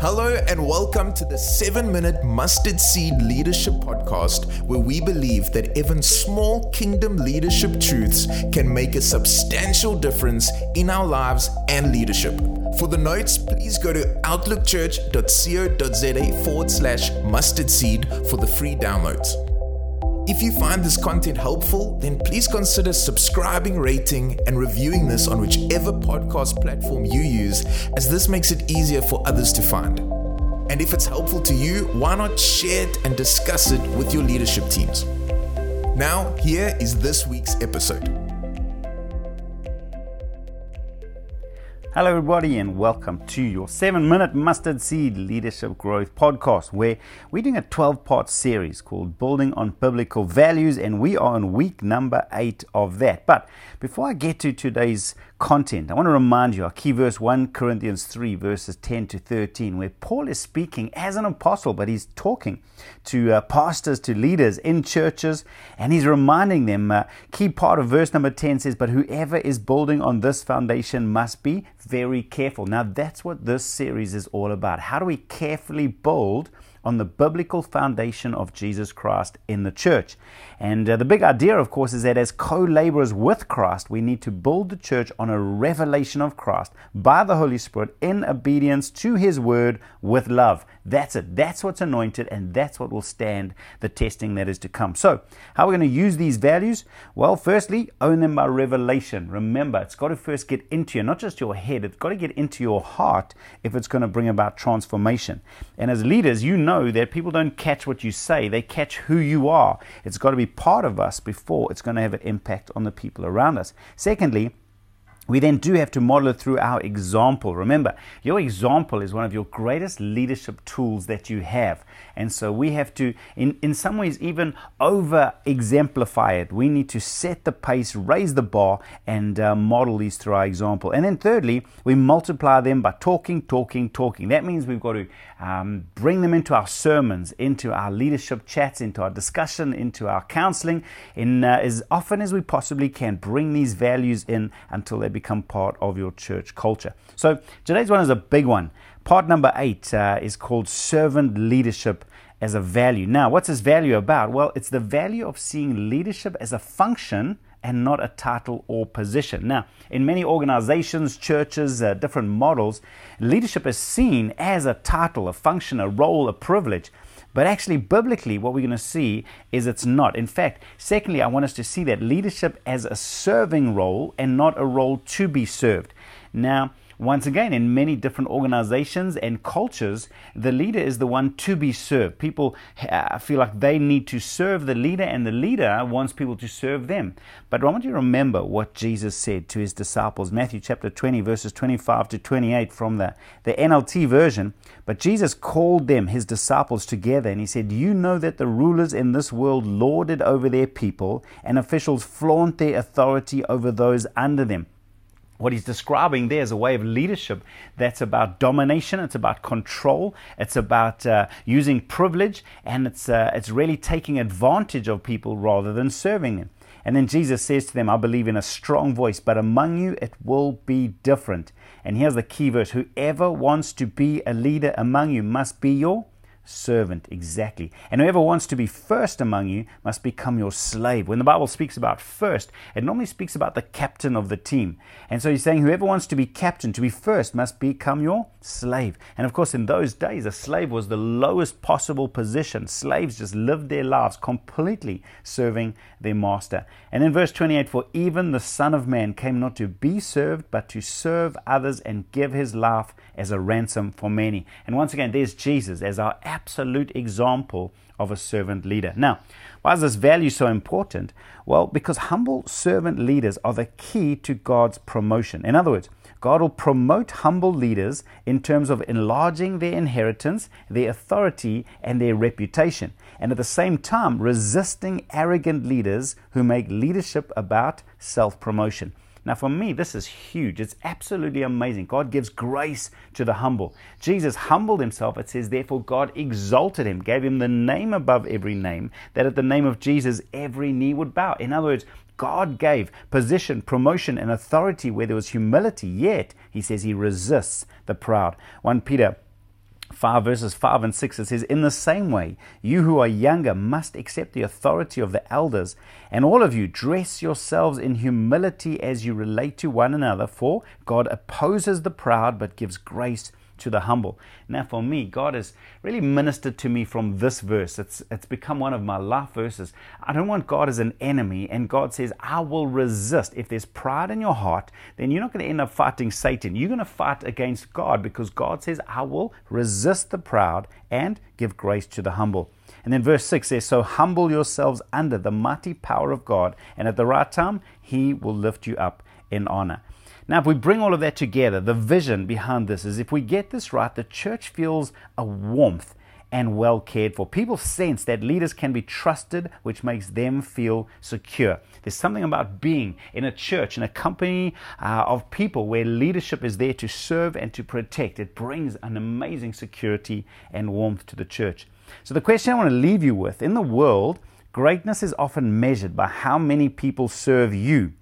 Hello, and welcome to the 7 Minute Mustard Seed Leadership Podcast, where we believe that even small kingdom leadership truths can make a substantial difference in our lives and leadership. For the notes, please go to outlookchurch.co.za forward slash mustard seed for the free downloads. If you find this content helpful, then please consider subscribing, rating, and reviewing this on whichever podcast platform you use, as this makes it easier for others to find. And if it's helpful to you, why not share it and discuss it with your leadership teams? Now, here is this week's episode. Hello, everybody, and welcome to your seven minute mustard seed leadership growth podcast, where we're doing a 12 part series called Building on Biblical Values, and we are on week number eight of that. But before I get to today's content, I want to remind you our key verse 1 Corinthians 3, verses 10 to 13, where Paul is speaking as an apostle, but he's talking to uh, pastors, to leaders in churches, and he's reminding them. Uh, key part of verse number 10 says, But whoever is building on this foundation must be very careful. Now, that's what this series is all about. How do we carefully build? On the biblical foundation of Jesus Christ in the church. And uh, the big idea, of course, is that as co laborers with Christ, we need to build the church on a revelation of Christ by the Holy Spirit in obedience to His word with love. That's it. That's what's anointed, and that's what will stand the testing that is to come. So, how are we going to use these values? Well, firstly, own them by revelation. Remember, it's got to first get into you, not just your head, it's got to get into your heart if it's going to bring about transformation. And as leaders, you know know that people don't catch what you say, they catch who you are. It's got to be part of us before it's going to have an impact on the people around us. Secondly, we then do have to model it through our example. Remember, your example is one of your greatest leadership tools that you have. And so we have to, in, in some ways, even over exemplify it. We need to set the pace, raise the bar, and uh, model these through our example. And then, thirdly, we multiply them by talking, talking, talking. That means we've got to um, bring them into our sermons, into our leadership chats, into our discussion, into our counseling, in uh, as often as we possibly can. Bring these values in until they become part of your church culture. So today's one is a big one. Part number eight uh, is called servant leadership as a value. Now, what's this value about? Well, it's the value of seeing leadership as a function and not a title or position. Now, in many organizations, churches, uh, different models, leadership is seen as a title, a function, a role, a privilege. But actually, biblically, what we're going to see is it's not. In fact, secondly, I want us to see that leadership as a serving role and not a role to be served. Now, once again, in many different organizations and cultures, the leader is the one to be served. People uh, feel like they need to serve the leader, and the leader wants people to serve them. But I want you to remember what Jesus said to his disciples. Matthew chapter 20, verses 25 to 28 from the, the NLT version. But Jesus called them, his disciples, together, and he said, You know that the rulers in this world lord it over their people, and officials flaunt their authority over those under them what he's describing there is a way of leadership that's about domination, it's about control, it's about uh, using privilege, and it's, uh, it's really taking advantage of people rather than serving them. And then Jesus says to them, I believe in a strong voice, but among you it will be different. And here's the key verse Whoever wants to be a leader among you must be your servant, exactly. And whoever wants to be first among you must become your slave. When the Bible speaks about first, it normally speaks about the captain of the team. And so he's saying whoever wants to be captain, to be first, must become your slave. And of course, in those days, a slave was the lowest possible position. Slaves just lived their lives completely serving their master. And in verse 28, for even the Son of Man came not to be served, but to serve others and give his life as a ransom for many. And once again, there's Jesus as our example of a servant leader. Now, why is this value so important? Well, because humble servant leaders are the key to God's promotion. In other words, God will promote humble leaders in terms of enlarging their inheritance, their authority, and their reputation. And at the same time, resisting arrogant leaders who make leadership about self promotion. Now, for me, this is huge. It's absolutely amazing. God gives grace to the humble. Jesus humbled himself. It says, therefore, God exalted him, gave him the name above every name, that at the name of Jesus, every knee would bow. In other words, God gave position, promotion, and authority where there was humility, yet, he says, he resists the proud. 1 Peter 5 verses 5 and 6, it says, In the same way, you who are younger must accept the authority of the elders, and all of you dress yourselves in humility as you relate to one another, for God opposes the proud but gives grace to the humble. Now, for me, God has really ministered to me from this verse. It's, it's become one of my life verses. I don't want God as an enemy, and God says, I will resist. If there's pride in your heart, then you're not going to end up fighting Satan. You're going to fight against God because God says, I will resist the proud and give grace to the humble. And then verse 6 says, So humble yourselves under the mighty power of God, and at the right time, He will lift you up in honor. Now, if we bring all of that together, the vision behind this is if we get this right, the church feels a warmth and well cared for. People sense that leaders can be trusted, which makes them feel secure. There's something about being in a church, in a company uh, of people where leadership is there to serve and to protect. It brings an amazing security and warmth to the church. So, the question I want to leave you with in the world, greatness is often measured by how many people serve you.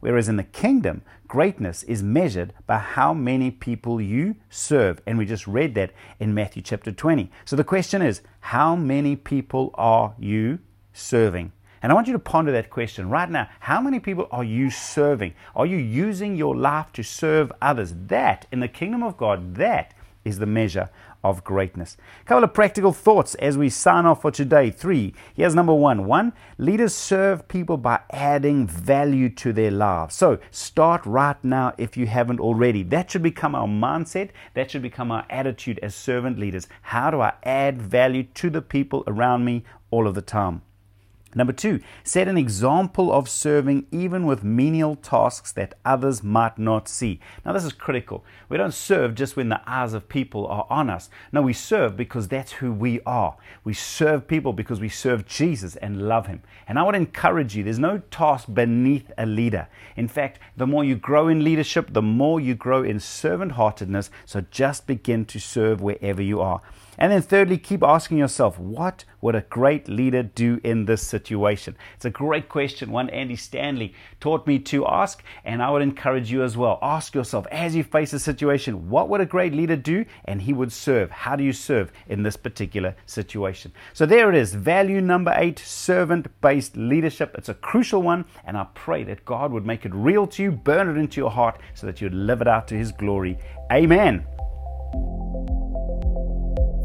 Whereas in the kingdom, greatness is measured by how many people you serve. And we just read that in Matthew chapter 20. So the question is, how many people are you serving? And I want you to ponder that question right now. How many people are you serving? Are you using your life to serve others? That, in the kingdom of God, that is the measure of greatness. A couple of practical thoughts as we sign off for today. Three. Here's number one. One, leaders serve people by adding value to their lives. So start right now if you haven't already. That should become our mindset. That should become our attitude as servant leaders. How do I add value to the people around me all of the time? Number two, set an example of serving even with menial tasks that others might not see. Now, this is critical. We don't serve just when the eyes of people are on us. No, we serve because that's who we are. We serve people because we serve Jesus and love Him. And I would encourage you there's no task beneath a leader. In fact, the more you grow in leadership, the more you grow in servant heartedness. So just begin to serve wherever you are. And then, thirdly, keep asking yourself, what would a great leader do in this situation? It's a great question, one Andy Stanley taught me to ask, and I would encourage you as well. Ask yourself, as you face a situation, what would a great leader do? And he would serve. How do you serve in this particular situation? So, there it is. Value number eight servant based leadership. It's a crucial one, and I pray that God would make it real to you, burn it into your heart, so that you'd live it out to his glory. Amen.